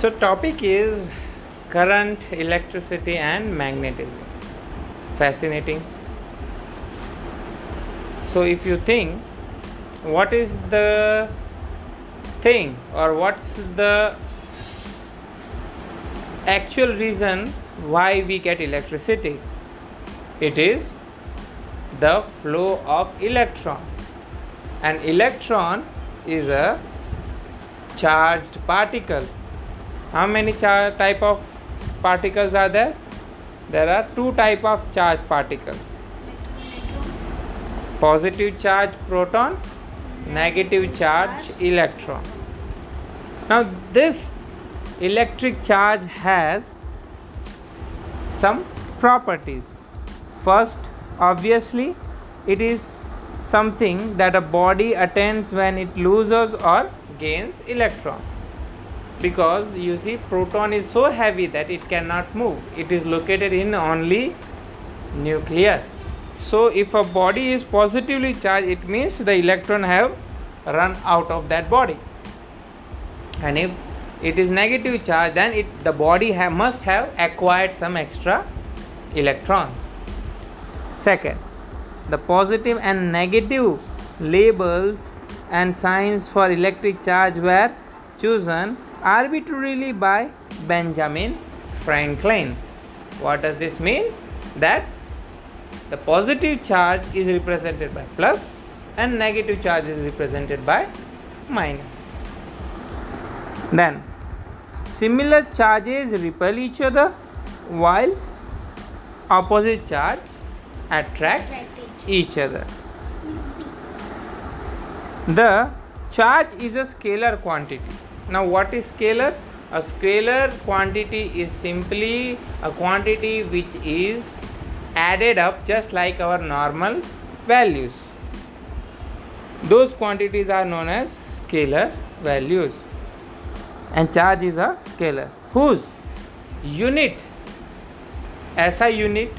So topic is current, electricity and magnetism. Fascinating. So if you think what is the thing or what's the actual reason why we get electricity? It is the flow of electron. An electron is a charged particle how many type of particles are there? There are two type of charge particles. Positive charge proton negative charge electron. Now this electric charge has some properties. First obviously it is something that a body attains when it loses or gains electron because you see proton is so heavy that it cannot move. It is located in only nucleus. So if a body is positively charged it means the electron have run out of that body. And if it is negative charge then it the body have, must have acquired some extra electrons. Second the positive and negative labels and signs for electric charge were chosen arbitrarily by Benjamin Franklin. What does this mean? That the positive charge is represented by plus and negative charge is represented by minus. Then similar charges repel each other while opposite charge attracts each other. The charge is a scalar quantity. Now, what is scalar? A scalar quantity is simply a quantity which is added up just like our normal values. Those quantities are known as scalar values. And charge is a scalar whose unit SI unit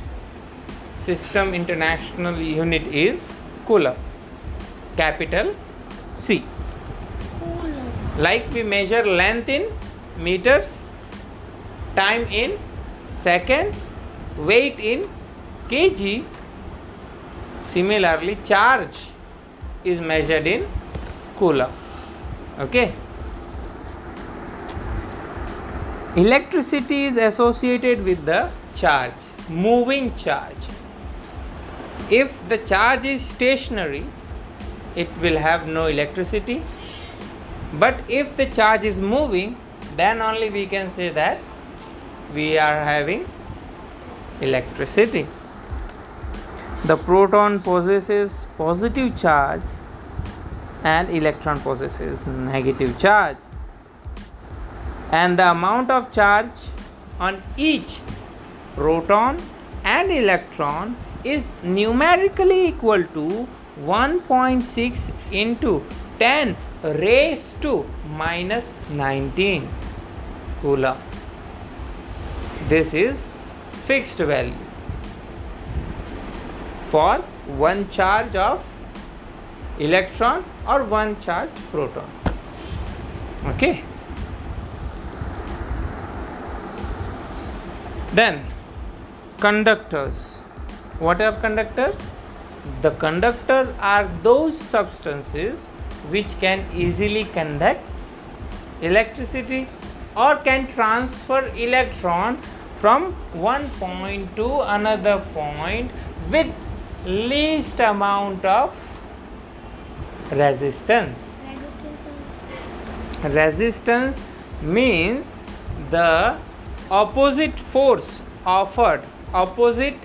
system international unit is coulomb capital C. Like we measure length in meters, time in seconds, weight in kg, similarly charge is measured in coulomb. Okay. Electricity is associated with the charge, moving charge. If the charge is stationary, it will have no electricity but if the charge is moving then only we can say that we are having electricity. The proton possesses positive charge and electron possesses negative charge. And the amount of charge on each proton and electron is numerically equal to 1.6 into 10 raised to minus 19 coulomb. This is fixed value for one charge of electron or one charge proton. Okay. Then conductors. What are conductors? The conductors are those substances which can easily conduct electricity or can transfer electron from one point to another point with least amount of resistance. Resistance means? Resistance means the opposite force offered opposite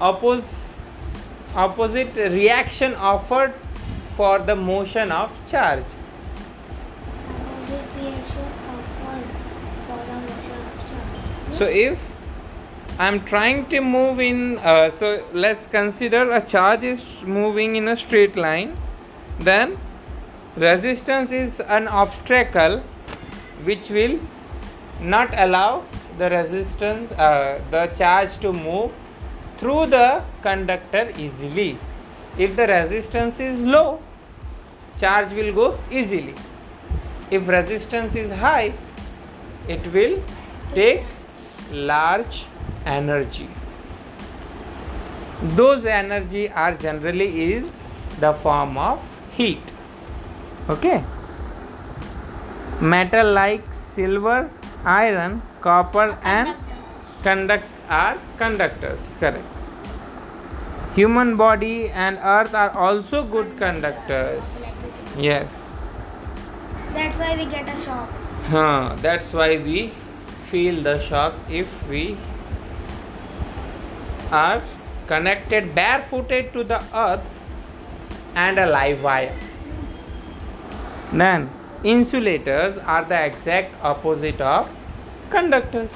oppose opposite reaction offered for the motion of charge. So if i'm trying to move in uh, so let's consider a charge is moving in a straight line then resistance is an obstacle which will not allow the resistance uh, the charge to move through the conductor easily if the resistance is low charge will go easily. If resistance is high it will take large energy. Those energy are generally is the form of heat. Okay? Metal like silver iron copper and conduct are conductors. Correct human body and earth are also good conductors. Yes. That's why we get a shock. huh, that's why we feel the shock if we are connected barefooted to the earth and a live wire. Then insulators are the exact opposite of conductors.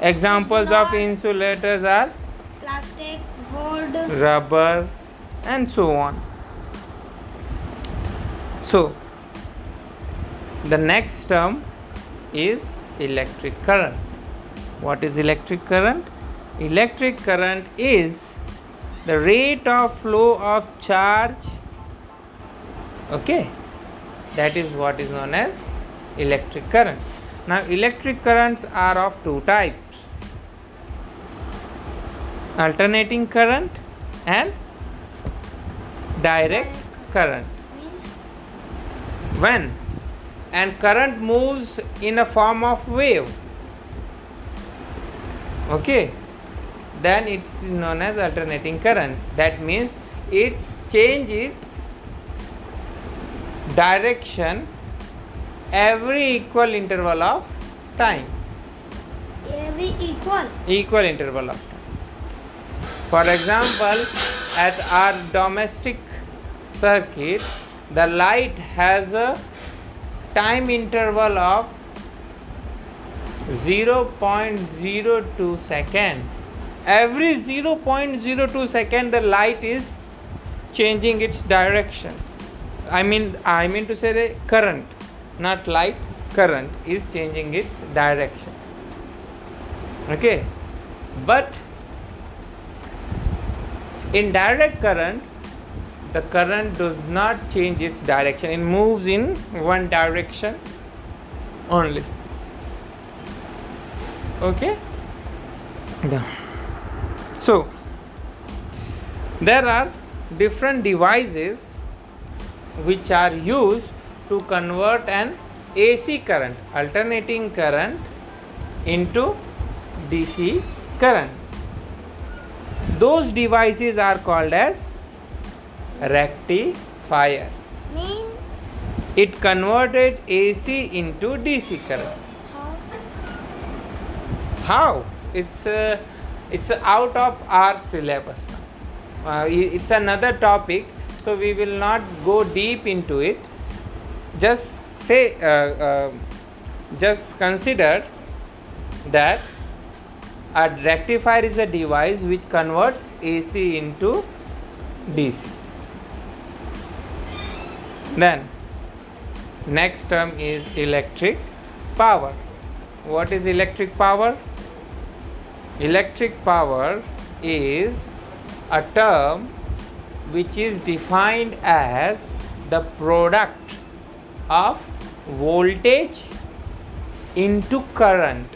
Examples of insulators are Plastic, wood, rubber and so on. So the next term is electric current. What is electric current? Electric current is the rate of flow of charge okay? That is what is known as electric current. Now electric currents are of two types alternating current and direct current. when? And current moves in a form of wave. Okay? Then it's known as alternating current. That means it's change its direction every equal interval of time. Every equal. equal interval of time. For example, at our domestic circuit, the light has a time interval of 0.02 second. Every 0.02 second, the light is changing its direction. I mean, I mean to say the current, not light. Current is changing its direction okay but in direct current the current does not change its direction. It moves in one direction only. Okay? So there are different devices which are used to convert an AC current alternating current into DC current. Those devices are called as rectifier. Means It converted AC into DC current. how? How? It's uh, it's out of our syllabus. Uh, it's another topic, so we will not go deep into it. Just say, uh, uh, just consider that a rectifier is a device which converts AC into DC. Then, next term is electric power. What is electric power? Electric power is a term which is defined as the product of voltage into current.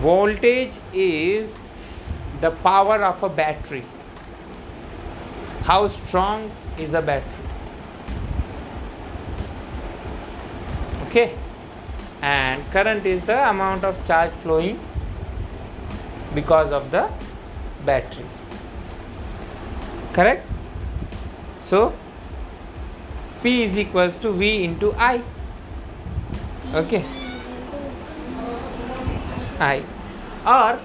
What is voltage? Voltage is the power of a battery. How strong is a battery? Okay, and current is the amount of charge flowing because of the battery. Correct? So, P is equals to V into I. Okay. I or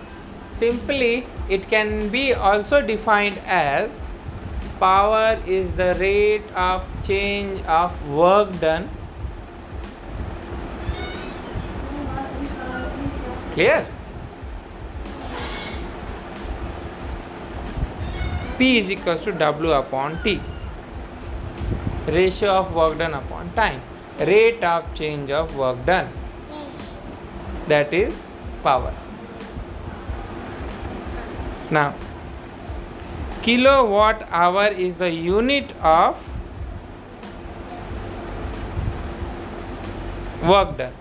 simply it can be also defined as power is the rate of change of work done. Clear? P is equals to w upon t. Ratio of work done upon time. Rate of change of work done. That is power. Now, kilowatt hour is the unit of work done.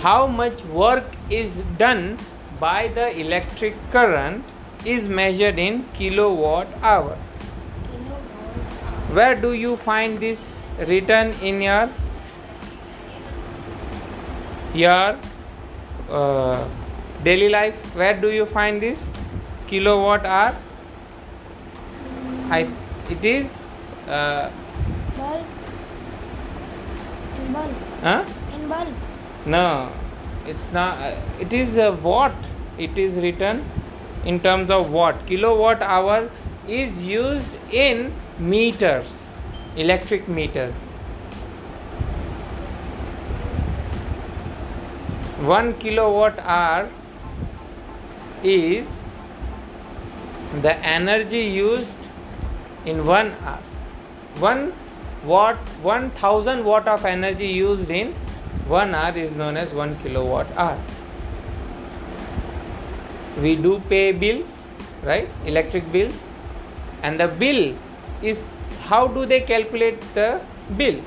How much work is done by the electric current is measured in kilowatt hour. Where do you find this written in your your uh, daily life? Where do you find this kilowatt hour? I it is uh, Bulb. In bulb. huh? In bulb. No, it's not. Uh, it is a watt. It is written in terms of watt. Kilowatt hour is used in meters, electric meters. One kilowatt hour is the energy used in one hour. One watt, one thousand watt of energy used in one hour is known as one kilowatt hour. We do pay bills, right? Electric bills, and the bill is how do they calculate the bill?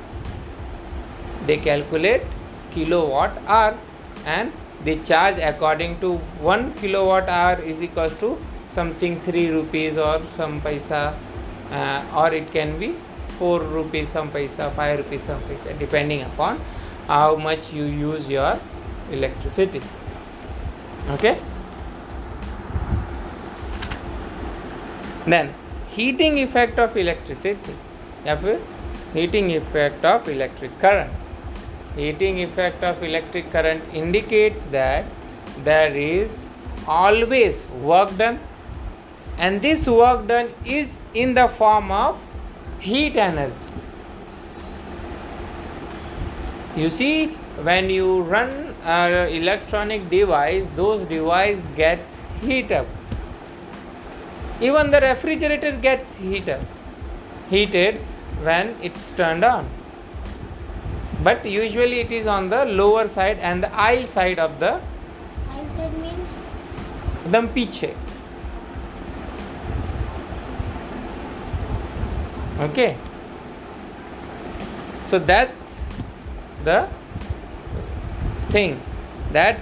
They calculate kilowatt hour and they charge according to 1 kilowatt hour is equals to something 3 rupees or some paisa uh, or it can be 4 rupees some paisa 5 rupees some paisa depending upon how much you use your electricity. Okay? Then heating effect of electricity. Yeah, heating effect of electric current heating effect of electric current indicates that there is always work done. And this work done is in the form of heat energy. You see when you run an electronic device those device gets heat up. Even the refrigerator gets heat up heated when it's turned on but usually it is on the lower side and the aisle side of the Outside means एकदम पीछे okay so that's the thing that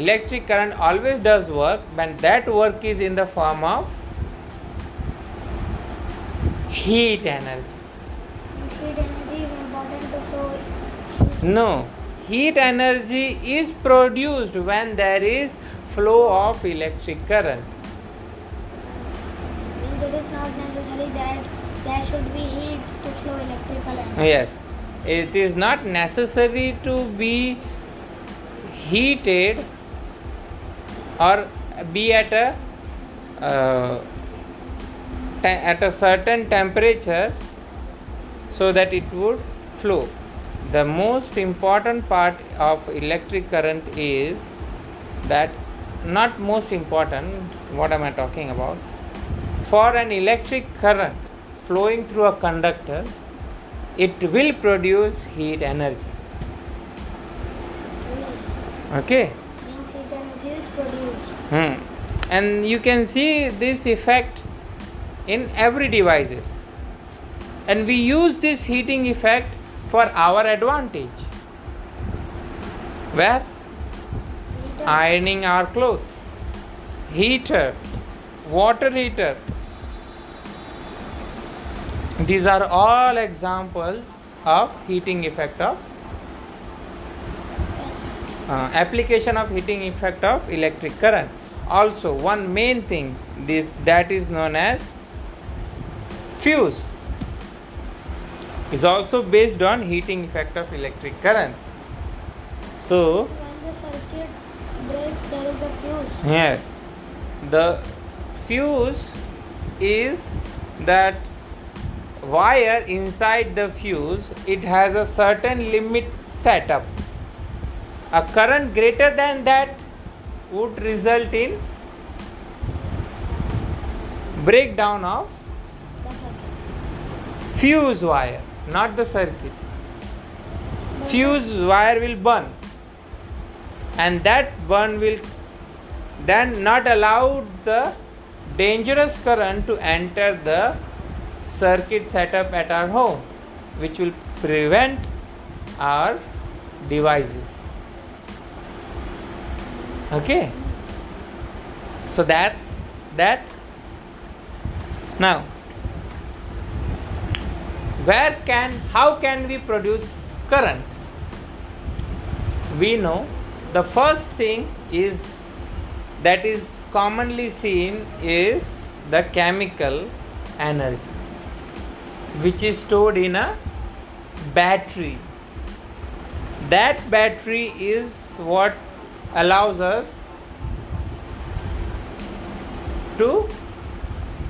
electric current always does work but that work is in the form of heat energy heat energy No, heat energy is produced when there is flow of electric current. Means it is not necessary that there should be heat to flow electrical energy. Yes, it is not necessary to be heated or be at a uh, te- at a certain temperature so that it would flow. The most important part of electric current is that not most important what am I talking about for an electric current flowing through a conductor it will produce heat energy Okay. Means heat energy is produced. Hmm. And you can see this effect in every devices. And we use this heating effect for our advantage. Where? Heat Ironing our clothes, heater, water heater. These are all examples of heating effect of Yes. uh, application of heating effect of electric current also one main thing that is known as fuse is also based on heating effect of electric current. So When the circuit breaks, there is a fuse. yes the fuse is that wire inside the fuse it has a certain limit setup. A current greater than that would result in breakdown of fuse wire not the circuit. Fuse wire will burn. And that burn will then not allow the dangerous current to enter the circuit setup at our home which will prevent our devices. Okay? So that's that. Now where can how can we produce current? We know. The first thing is that is commonly seen is the chemical energy which is stored in a battery. That battery is what allows us to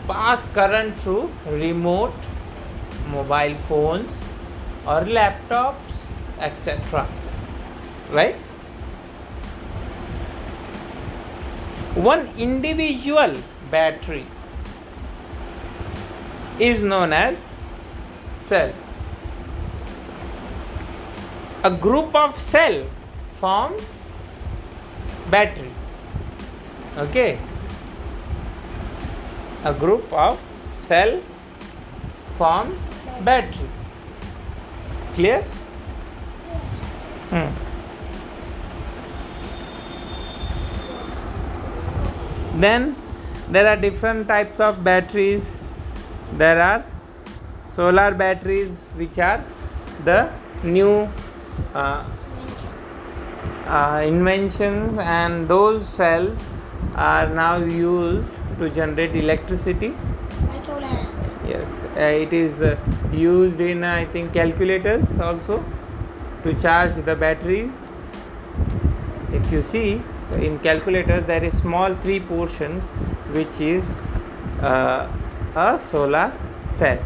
pass current through remote mobile phones or laptops etc right? One individual battery is known as cell. A group of cell forms battery. Okay? A group of cell forms battery clear hmm. then there are different types of batteries there are solar batteries which are the new uh, uh, inventions and those cells are now used to generate electricity. Yes. Uh, it is uh, used in uh, i think calculators also to charge the battery. If you see in calculators there is small three portions which is uh, a solar cell.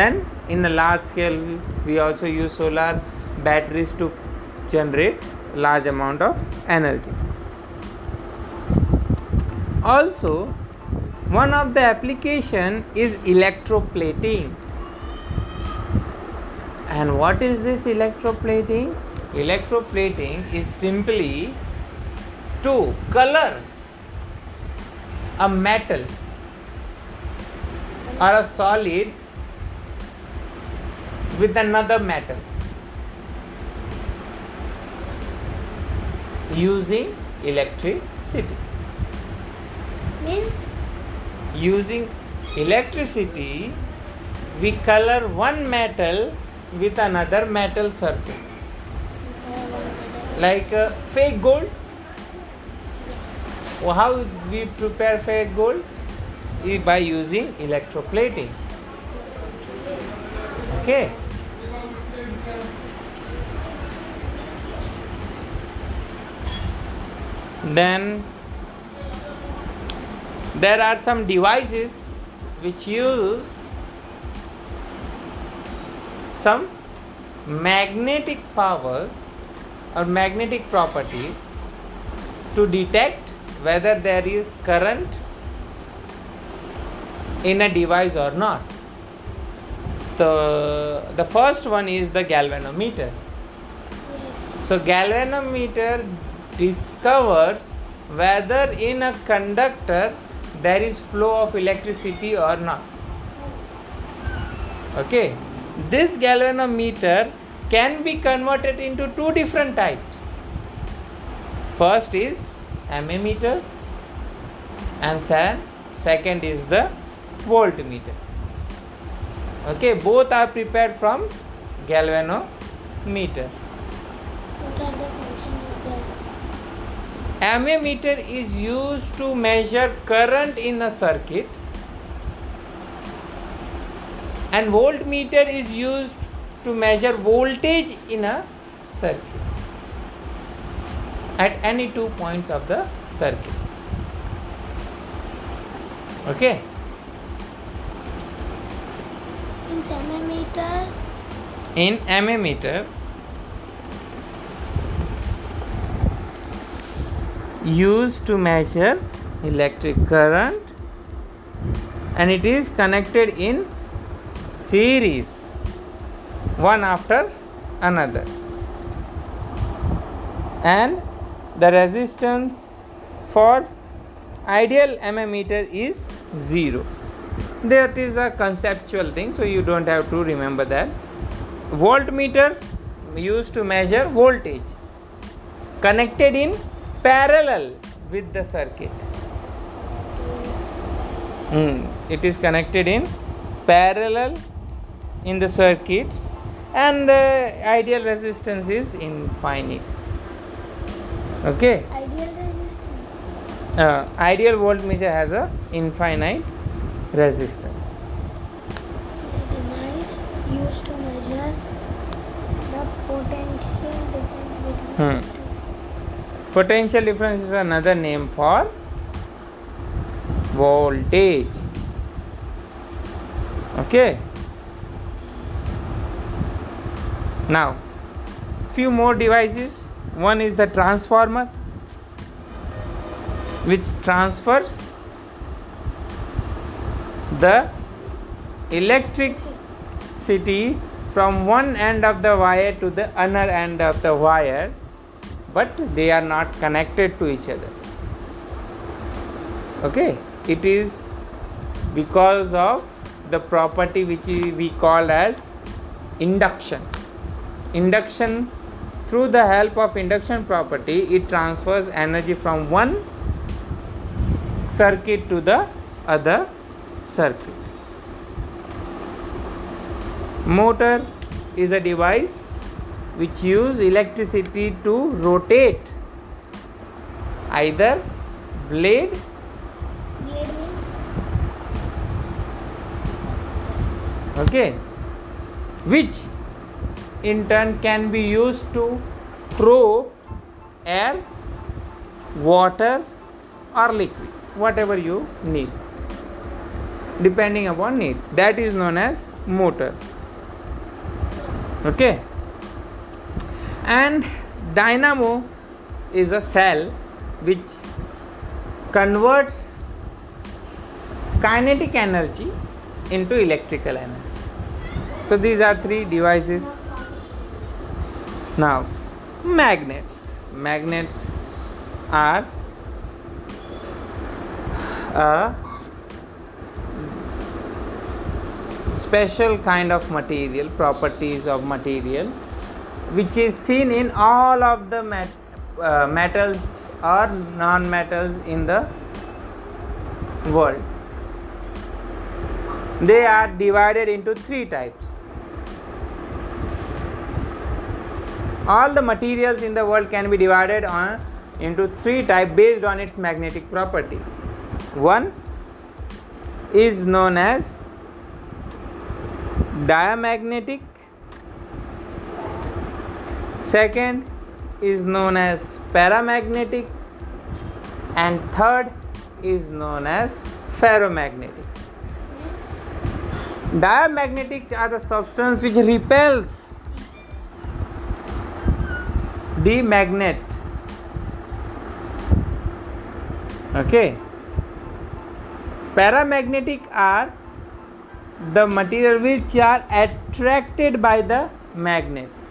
Then in a large scale we also use solar batteries to generate large amount of energy. Also one of the application is electroplating. And what is this electroplating? Electroplating is simply to color a metal or a solid with another metal using electricity. Means using electricity we color one metal with another metal surface. Like uh, fake gold? How we prepare fake gold? By using electroplating. Okay. Then there are some devices which use some magnetic powers or magnetic properties to detect whether there is current in a device or not the the first one is the galvanometer Yes. so galvanometer discovers whether in a conductor there is flow of electricity or not. Okay, this galvanometer can be converted into two different types. First is ammeter and then second is the voltmeter. Okay, both are prepared from galvanometer. Ammeter is used to measure current in a circuit and voltmeter is used to measure voltage in a circuit at any two points of the circuit. Okay? In ammeter in ammeter used to measure electric current and it is connected in series one after another. And the resistance for ideal ammeter is 0 that is a conceptual thing so you don't have to remember that. Voltmeter used to measure voltage connected in parallel with the circuit. Hmm, it is connected in parallel in the circuit and the ideal resistance is infinite. Okay? Ideal resistance. uh, ideal voltmeter has a infinite resistance. The device used to measure the potential difference between Hmm. Potential difference is another name for voltage. Okay. Now few more devices. One is the transformer which transfers the electricity from one end of the wire to the other end of the wire but they are not connected to each other. Okay? It is because of the property which we call as induction. Induction through the help of induction property it transfers energy from one circuit to the other circuit. Motor is a device which use electricity to rotate. Either blade okay. Which in turn can be used to throw air water or liquid whatever you need depending upon need. That is known as motor. Okay and dynamo is a cell which converts kinetic energy into electrical energy. So these are three devices. Now magnets. Magnets are a special kind of material properties of material which is seen in all of the met- uh, metals or non-metals in the world. They are divided into three types. All the materials in the world can be divided on into three types based on its magnetic property. One is known as diamagnetic second is known as paramagnetic and third is known as ferromagnetic. Diamagnetic are the substance which repels the magnet. Okay. Paramagnetic are the material which are attracted by the magnet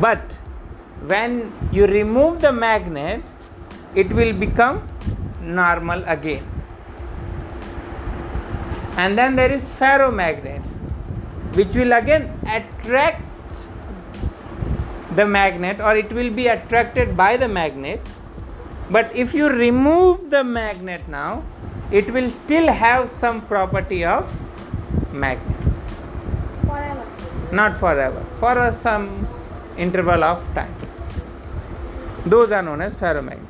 but when you remove the magnet it will become normal again. And then there is ferromagnet which will again attract the magnet or it will be attracted by the magnet. But if you remove the magnet now it will still have some property of magnet. Forever. not forever. For some interval of time those are known as ferromagnet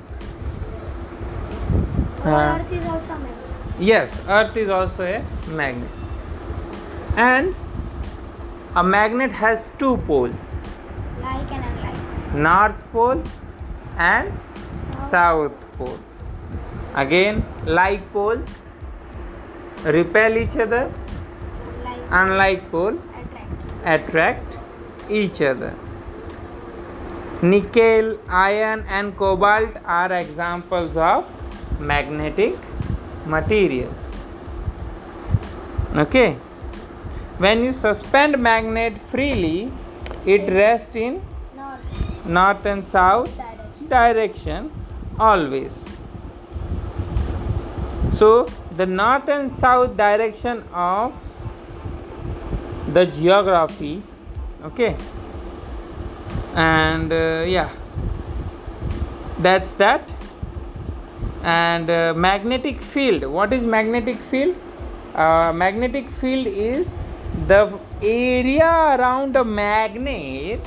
Uh, Earth is also a magnet. yes earth is also a magnet and a magnet has two poles Like and unlike. north pole and south pole again like poles repel each other Like unlike pole attract. attract each other. Nickel, iron, and cobalt are examples of magnetic materials. Okay, when you suspend magnet freely, it rests in North north and south direction. direction always. So, the north and south direction of the geography okay and uh, yeah. That's that. And uh, magnetic field. What is magnetic field? Uh, magnetic field is the area around a magnet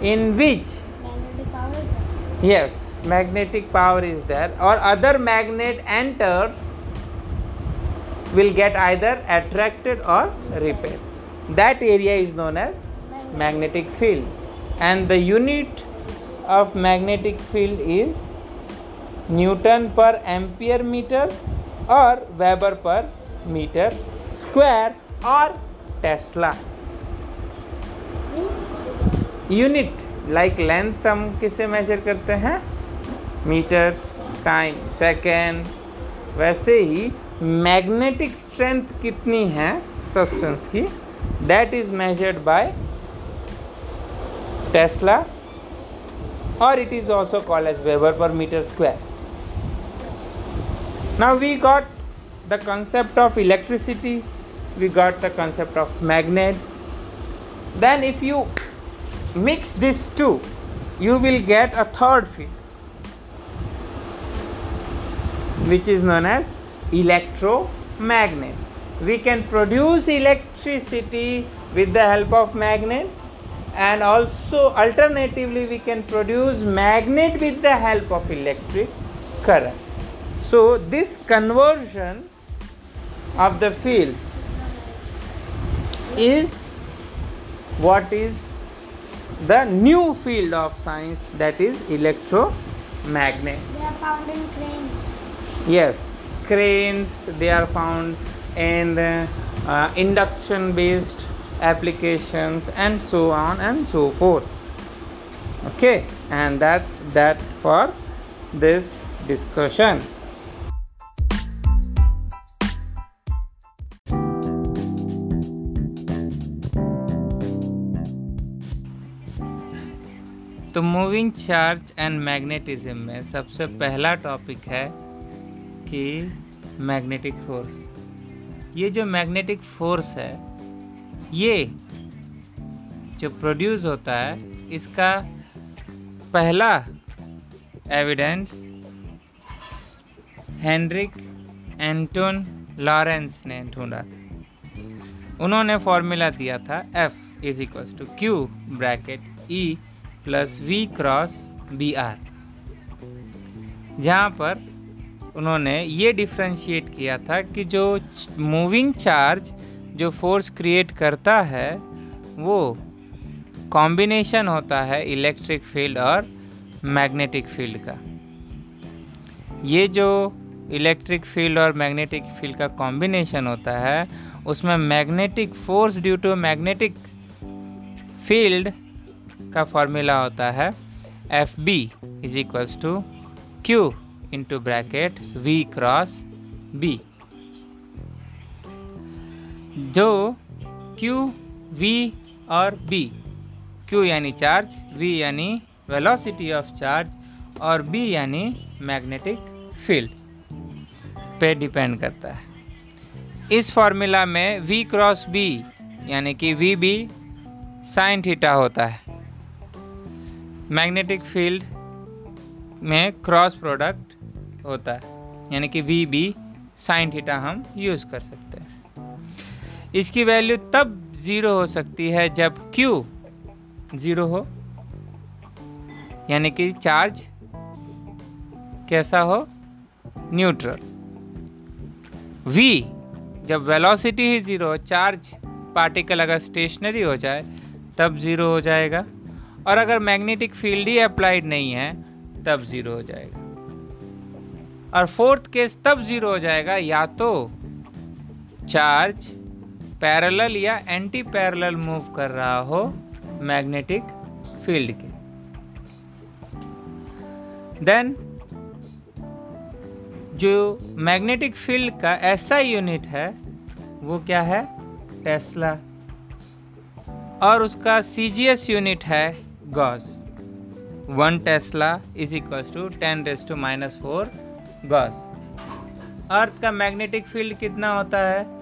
in which? Magnetic power? Is there. yes magnetic power is there. Or other magnet enters will get either attracted or repelled that area is known as magnetic field and the unit of magnetic field is newton per ampere metre और weber per metre square और tesla unit like length हम किसे major करते हैं? Metre time second वैसे ही magnetic strength कितनी है? Substance की. That is measured by Tesla or it is also called as Weber per meter square. Now we got the concept of electricity, we got the concept of magnet. Then if you mix these two, you will get a third field which is known as electromagnet. We can produce electricity with the help of magnet and also alternatively we can produce magnet with the help of electric current so this conversion of the field is what is the new field of science that is electromagnet They are found in cranes. yes cranes they are found in the, uh, induction based applications and so on and so forth okay and that's that for this discussion तो moving charge and magnetism में सबसे पहला topic है कि magnetic force ये जो magnetic force है ये जो प्रोड्यूस होता है, इसका पहला एविडेंस हेनरिक एंटोन लॉरेंस ने ढूंढा था। उन्होंने फॉर्मूला दिया था F is equals to Q bracket E plus V cross B R जहाँ पर उन्होंने ये डिफ्रेंशिएट किया था कि जो मूविंग चार्ज जो फोर्स क्रिएट करता है, वो कॉम्बिनेशन होता है इलेक्ट्रिक फ़ील्ड और मैग्नेटिक फ़ील्ड का। ये जो इलेक्ट्रिक फ़ील्ड और मैग्नेटिक फ़ील्ड का कॉम्बिनेशन होता है, उसमें magnetic force due to magnetic field का फॉर्मूला होता है F B is equals to Q into bracket V cross B जो क्यू वी और बी क्यू यानी चार्ज वी यानी वेलोसिटी ऑफ़ चार्ज और बी यानी मैग्नेटिक फ़ील्ड पे डिपेंड करता है। इस फॉर्मूला में v क्रॉस बी यानी कि वी बी साइन थीटा होता है। मैग्नेटिक फ़ील्ड में क्रॉस प्रोडक्ट होता है। यानी कि वी बी साइन थीटा हम यूज़ कर सकते हैं। इसकी वैल्यू तब ज़ीरो हो सकती है जब Q ज़ीरो हो। यानी कि चार्ज कैसा हो? न्यूट्रल। V जब वेलोसिटी ही ज़ीरो हो, चार्ज पार्टिकल अगर स्टेशनरी हो जाए, तब ज़ीरो हो जाएगा। और अगर मैग्नेटिक फ़ील्ड ही अप्लाइड नहीं है, तब ज़ीरो हो जाएगा। और फोर्थ केस तब ज़ीरो हो जाएगा, या तो चार्ज पैरेलल या एंटी पैरेलल मूव कर रहा हो मैग्नेटिक फ़ील्ड के। देन जो मैग्नेटिक फ़ील्ड का ऐसा यूनिट है, वो क्या है? टेस्ला। और उसका सीजीएस यूनिट है gauss. One tesla is equals to ten raise to minus four gauss. Earth का मैग्नेटिक फ़ील्ड कितना होता है?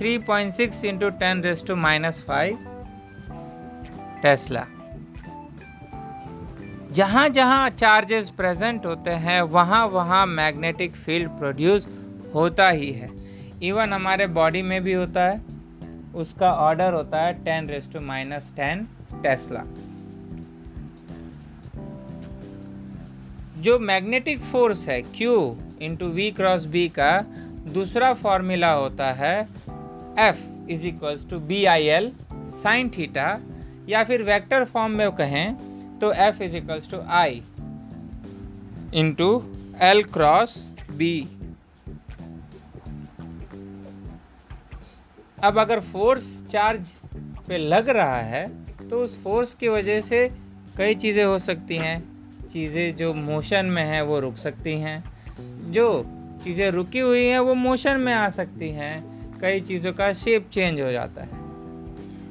3.6 into ten raise to minus five tesla जहाँ जहाँ चार्जेस प्रेजेंट होते हैं, वहाँ वहाँ मैग्नेटिक फ़ील्ड प्रोड्यूस होता ही है। इवन हमारे बॉडी में भी होता है। उसका ऑर्डर होता है ten raise to minus ten tesla जो मैग्नेटिक फोर्स है, Q into V cross B का दूसरा फॉर्मूला होता है F is equals to B I L sine theta या फिर वेक्टर फॉर्म में कहें तो F is equals to I into L cross B अब अगर फोर्स चार्ज पे लग रहा है तो उस फोर्स की वजह से कई चीज़ें हो सकती हैं। चीज़ें जो मोशन में हैं, वो रुक सकती हैं। जो चीज़ें रुकी हुई हैं, वो मोशन में आ सकती हैं। कई चीज़ों का शेप चेंज हो जाता है।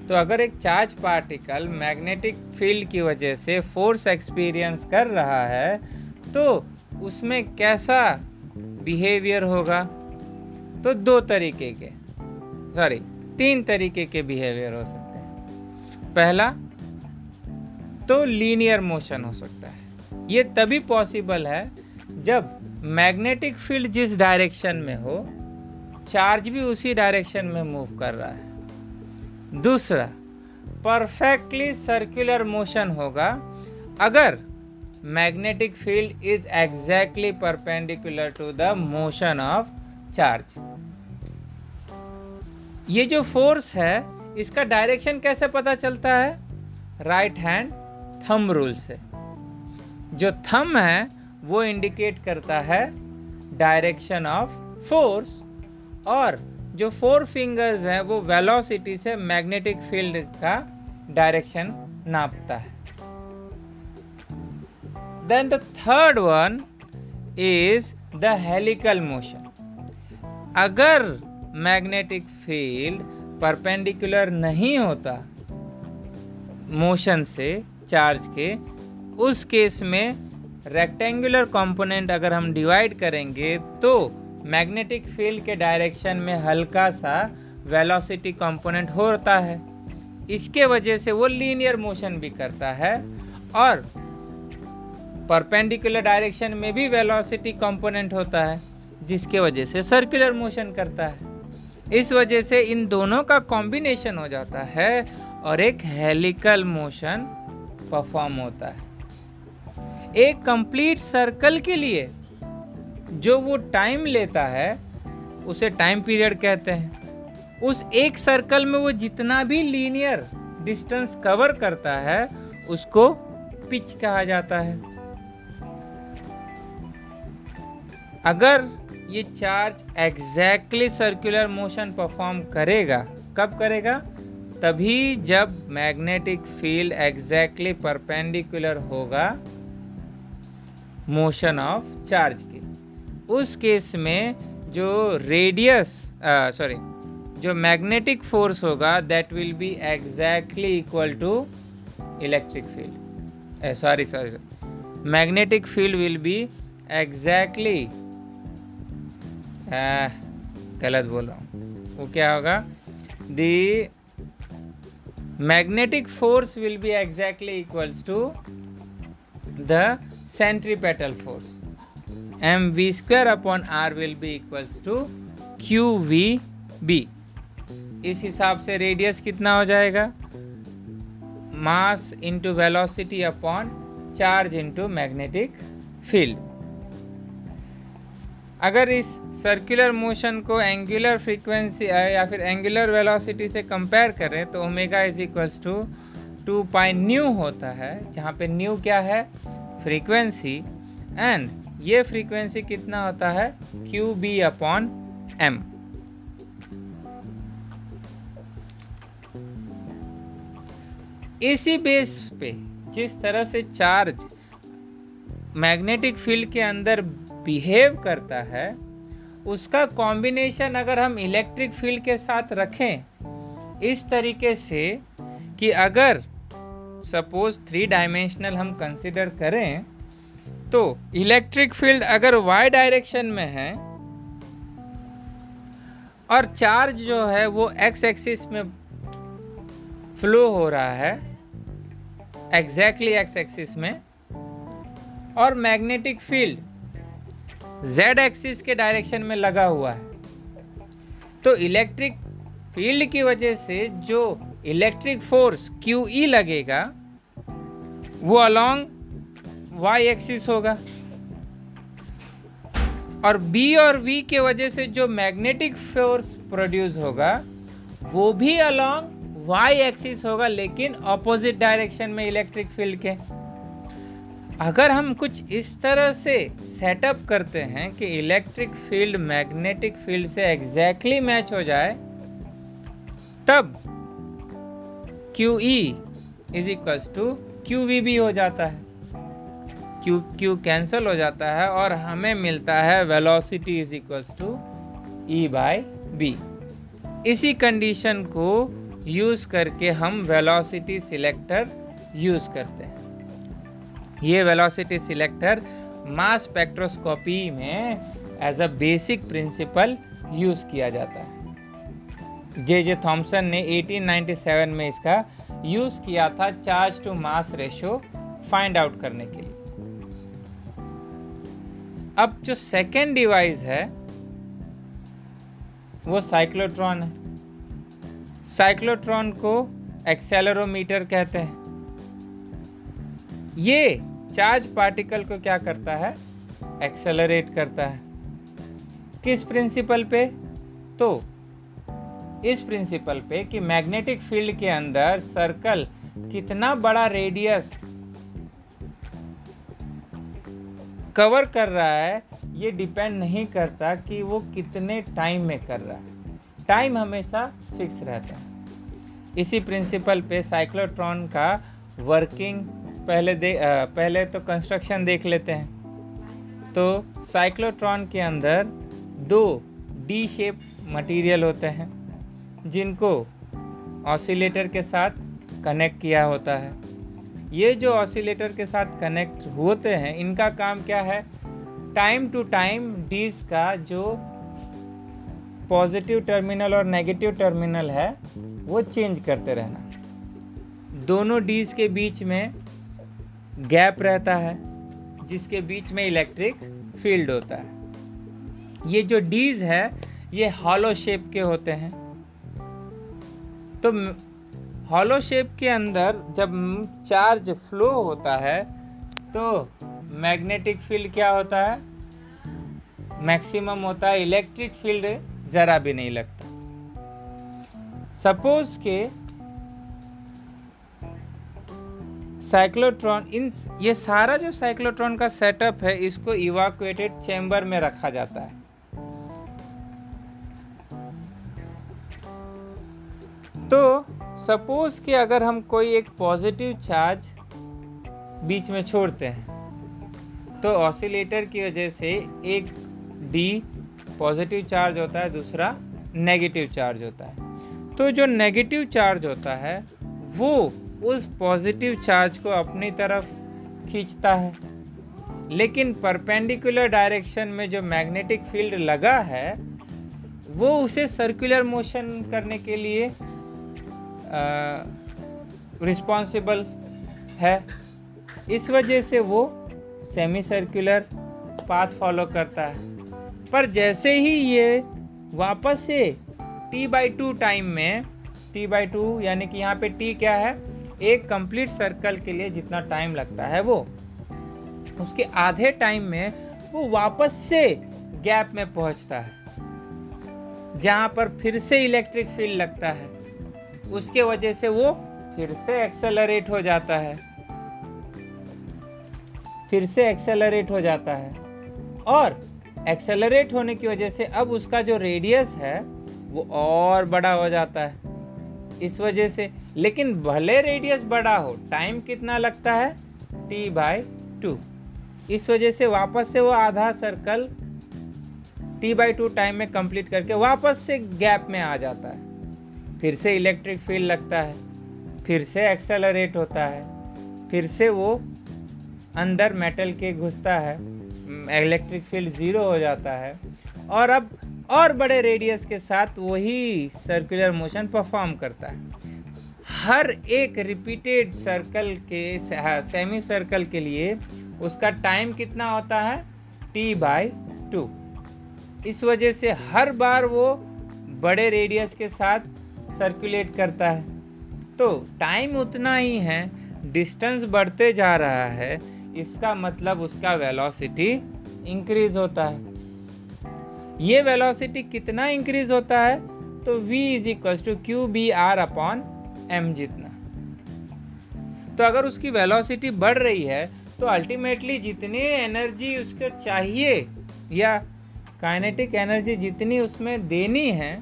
तो अगर एक चार्ज पार्टिकल मैग्नेटिक फ़ील्ड की वजह से फोर्स एक्सपीरियंस कर रहा है तो उसमें कैसा बिहेवियर होगा? तो दो तरीके के सॉरी तीन तरीके के बिहेवियर हो सकते हैं। पहला तो लीनियर मोशन हो सकता है। ये तभी पॉसिबल है जब मैग्नेटिक फ़ील्ड जिस डायरेक्शन में हो चार्ज भी उसी डायरेक्शन में मूव कर रहा है। दूसरा, परफेक्टली सर्कुलर मोशन होगा। अगर magnetic field is exactly perpendicular to the motion of charge. ये जो फोर्स है, इसका डायरेक्शन कैसे पता चलता है? राइट हैंड थंब रूल से। जो थम है, वो इंडिकेट करता है डायरेक्शन ऑफ़ फोर्स। और जो फोर फिंगर्स हैं, वो वेलोसिटी से मैग्नेटिक फ़ील्ड का डायरेक्शन नापता है। Then the third one is the helical motion अगर मैग्नेटिक फ़ील्ड परपेंडिकुलर नहीं होता मोशन से चार्ज के, उस केस में रेक्टेंगुलर कंपोनेंट अगर हम डिवाइड करेंगे तो मैग्नेटिक फ़ील्ड के डायरेक्शन में हल्का सा वेलोसिटी कंपोनेंट होता है। इसके वजह से वो लीनियर मोशन भी करता है और परपेंडिकुलर डायरेक्शन में भी वेलोसिटी कंपोनेंट होता है, जिसके वजह से सर्कुलर मोशन करता है। इस वजह से इन दोनों का कॉम्बिनेशन हो जाता है और एक हेलिकल मोशन परफॉर्म होता है। एक कंप्लीट सर्कल के लिए जो वो टाइम लेता है, उसे टाइम पीरियड कहते हैं। उस एक सर्कल में वो जितना भी लीनियर डिस्टेंस कवर करता है, उसको पिच कहा जाता है। अगर ये charge exactly circular motion perform करेगा, कब करेगा? तभी जब मैग्नेटिक फ़ील्ड एग्जैक्टली परपेंडिकुलर होगा मोशन ऑफ़ चार्ज के। उस केस में जो रेडियस सॉरी जो मैग्नेटिक फोर्स होगा that will be exactly equal to electric field sorry sorry magnetic field will be exactly गलत बोल रहा हूँ। वो क्या होगा? The magnetic force will be exactly equals to the centripetal force. Mv R will be equals to Q V B इस हिसाब से रेडियस कितना हो जाएगा? Mass into velocity upon charge into magnetic field अगर इस सर्कुलर मोशन को angular frequency या फिर एंगुलर वेलोसिटी से कंपेयर करें तो omega is equals to two pi nu होता है, जहाँ पे न्यू क्या है? फ्रीक्वेंसी एंड ये फ्रीक्वेंसी कितना होता है? क्यू बी अपॉन एम इसी बेस पे जिस तरह से चार्ज मैग्नेटिक फ़ील्ड के अंदर बिहेव करता है, उसका कॉम्बिनेशन अगर हम इलेक्ट्रिक फ़ील्ड के साथ रखें, इस तरीके से कि अगर सपोज़ थ्री डायमेंशनल हम कंसिडर करें तो इलेक्ट्रिक फ़ील्ड अगर वाई डायरेक्शन में है, और चार्ज जो है वो एक्स एक्सिस में फ्लो हो रहा है एग्जैक्टली एक्स एक्सिस में, और मैग्नेटिक फ़ील्ड जेड एक्सिस के डायरेक्शन में लगा हुआ है तो इलेक्ट्रिक फ़ील्ड की वजह से जो इलेक्ट्रिक फोर्स क्यू ई लगेगा, वो अलोंग वाई एक्सिस होगा। और बी और वी के वजह से जो मैग्नेटिक फोर्स प्रोड्यूस होगा, वो भी अलोंग वाई एक्सिस होगा, लेकिन ऑपोजिट डायरेक्शन में इलेक्ट्रिक फ़ील्ड के। अगर हम कुछ इस तरह से सेटअप करते हैं कि इलेक्ट्रिक फ़ील्ड मैग्नेटिक फ़ील्ड से एग्जैक्टली exactly मैच हो जाए, तब Q E is equals to Q V भी हो जाता है। क्यू क्यू कैंसिल हो जाता है और हमें मिलता है velocity is equals to E by B इसी कंडीशन को यूज़ करके हम वेलोसिटी सिलेक्टर यूज़ करते हैं। ये वेलोसिटी सिलेक्टर मास स्पेक्ट्रोस्कोपी में as a basic principle use किया जाता है। जे जे थॉम्सन ने 1897 में इसका यूज़ किया था charge to mass ratio find out करने के लिए। अब जो सेकेंड डिवाइस है, वो साइक्लोट्रॉन है। साइक्लोट्रॉन को एक्सेलरोमीटर कहते हैं। ये चार्ज पार्टिकल को क्या करता है? एक्सेलरेट करता है। किस प्रिंसिपल पे? तो इस प्रिंसिपल पे कि मैग्नेटिक फ़ील्ड के अंदर सर्कल कितना बड़ा रेडियस कवर कर रहा है ये डिपेंड नहीं करता कि वो कितने टाइम में कर रहा है। टाइम हमेशा फिक्स रहता है। इसी प्रिंसिपल पे साइक्लोट्रॉन का वर्किंग पहले दे आ, पहले तो कंस्ट्रक्शन देख लेते हैं। तो साइक्लोट्रॉन के अंदर दो डी शेप मटेरियल होते हैं जिनको ऑसिलेटर के साथ कनेक्ट किया होता है। ये जो ऑसिलेटर के साथ कनेक्ट होते हैं, इनका काम क्या है? टाइम टू टाइम डीज का जो पॉजिटिव टर्मिनल और नेगेटिव टर्मिनल है, वो चेंज करते रहना। दोनों डीज के बीच में गैप रहता है, जिसके बीच में इलेक्ट्रिक फ़ील्ड होता है। ये जो डीज है, ये हॉलो शेप के होते हैं। तो हॉलो शेप के अंदर जब चार्ज फ्लो होता है तो मैग्नेटिक फ़ील्ड क्या होता है? मैक्सिमम होता है इलेक्ट्रिक फ़ील्ड ज़रा भी नहीं लगता। सपोज़ के साइक्लोट्रॉन इन ये सारा जो साइक्लोट्रॉन का सेटअप है, इसको इवाकुएटेड चैम्बर में रखा जाता है। तो सपोज़ कि अगर हम कोई एक पॉजिटिव चार्ज बीच में छोड़ते हैं तो ऑसिलेटर की वजह से एक डी पॉजिटिव चार्ज होता है, दूसरा नेगेटिव चार्ज होता है। तो जो नेगेटिव चार्ज होता है, वो उस पॉजिटिव चार्ज को अपनी तरफ़ खींचता है। लेकिन परपेंडिकुलर डायरेक्शन में जो मैग्नेटिक फ़ील्ड लगा है, वो उसे सर्कुलर मोशन करने के लिए रिस्पॉन्सिबल है। इस वजह से वो सेमी सर्कुलर पाथ फॉलो करता है। पर जैसे ही ये वापस से टी बाई टू टाइम में टी बाई टू यानी कि यहाँ पे टी क्या है? एक कंप्लीट सर्कल के लिए जितना टाइम लगता है वो। उसके आधे टाइम में वो वापस से गैप में पहुँचता है, जहाँ पर फिर से इलेक्ट्रिक फ़ील्ड लगता है। उसके वजह से वो फिर से एक्सेलरेट हो जाता है। फिर से एक्सेलरेट हो जाता है। और एक्सेलरेट होने की वजह से अब उसका जो रेडियस है, वो और बड़ा हो जाता है। इस वजह से, लेकिन भले रेडियस बड़ा हो टाइम कितना लगता है? टी बाई टू इस वजह से वापस से वो आधा circle T by two time में कंप्लीट करके वापस से गैप में आ जाता है। फिर से इलेक्ट्रिक फ़ील्ड लगता है, फिर से एक्सेलरेट होता है, फिर से वो अंदर मेटल के घुसता है इलेक्ट्रिक फ़ील्ड ज़ीरो हो जाता है और अब और बड़े रेडियस के साथ वही सर्कुलर मोशन परफॉर्म करता है। हर एक रिपीटेड सर्कल के सेमी सर्कल के लिए उसका टाइम कितना होता है? टी बाई टू इस वजह से हर बार वो बड़े रेडियस के साथ सर्कुलेट करता है। तो टाइम उतना ही है डिस्टेंस बढ़ते जा रहा है, इसका मतलब उसका वेलोसिटी इंक्रीज होता है। ये वेलोसिटी कितना इंक्रीज होता है? तो v is equal to Q B R upon M जितना। तो अगर उसकी वेलोसिटी बढ़ रही है तो अल्टीमेटली जितनी एनर्जी उसको चाहिए या काइनेटिक एनर्जी जितनी उसमें देनी है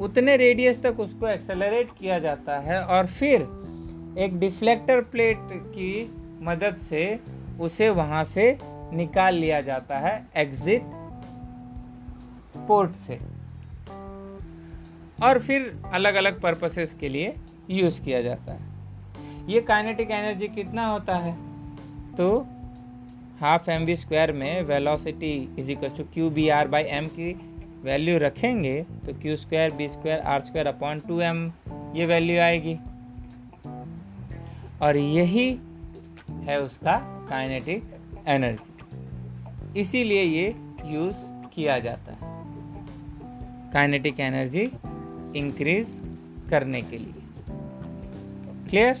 उतने रेडियस तक उसको एक्सेलरेट किया जाता है और फिर एक डिफ्लेक्टर प्लेट की मदद से उसे वहाँ से निकाल लिया जाता है एग्जिट पोर्ट से। और फिर अलग अलग पर्पसेस के लिए यूज़ किया जाता है। ये काइनेटिक एनर्जी कितना होता है? तो हाफ़ एम बी स्क्वायर में velocity is equal to Q B R by M की वैल्यू रखेंगे तो Q square B square R square upon two M ये वैल्यू आएगी। और यही है उसका काइनेटिक एनर्जी इसीलिए ये यूज़ किया जाता है काइनेटिक एनर्जी इंक्रीज करने के लिए। क्लियर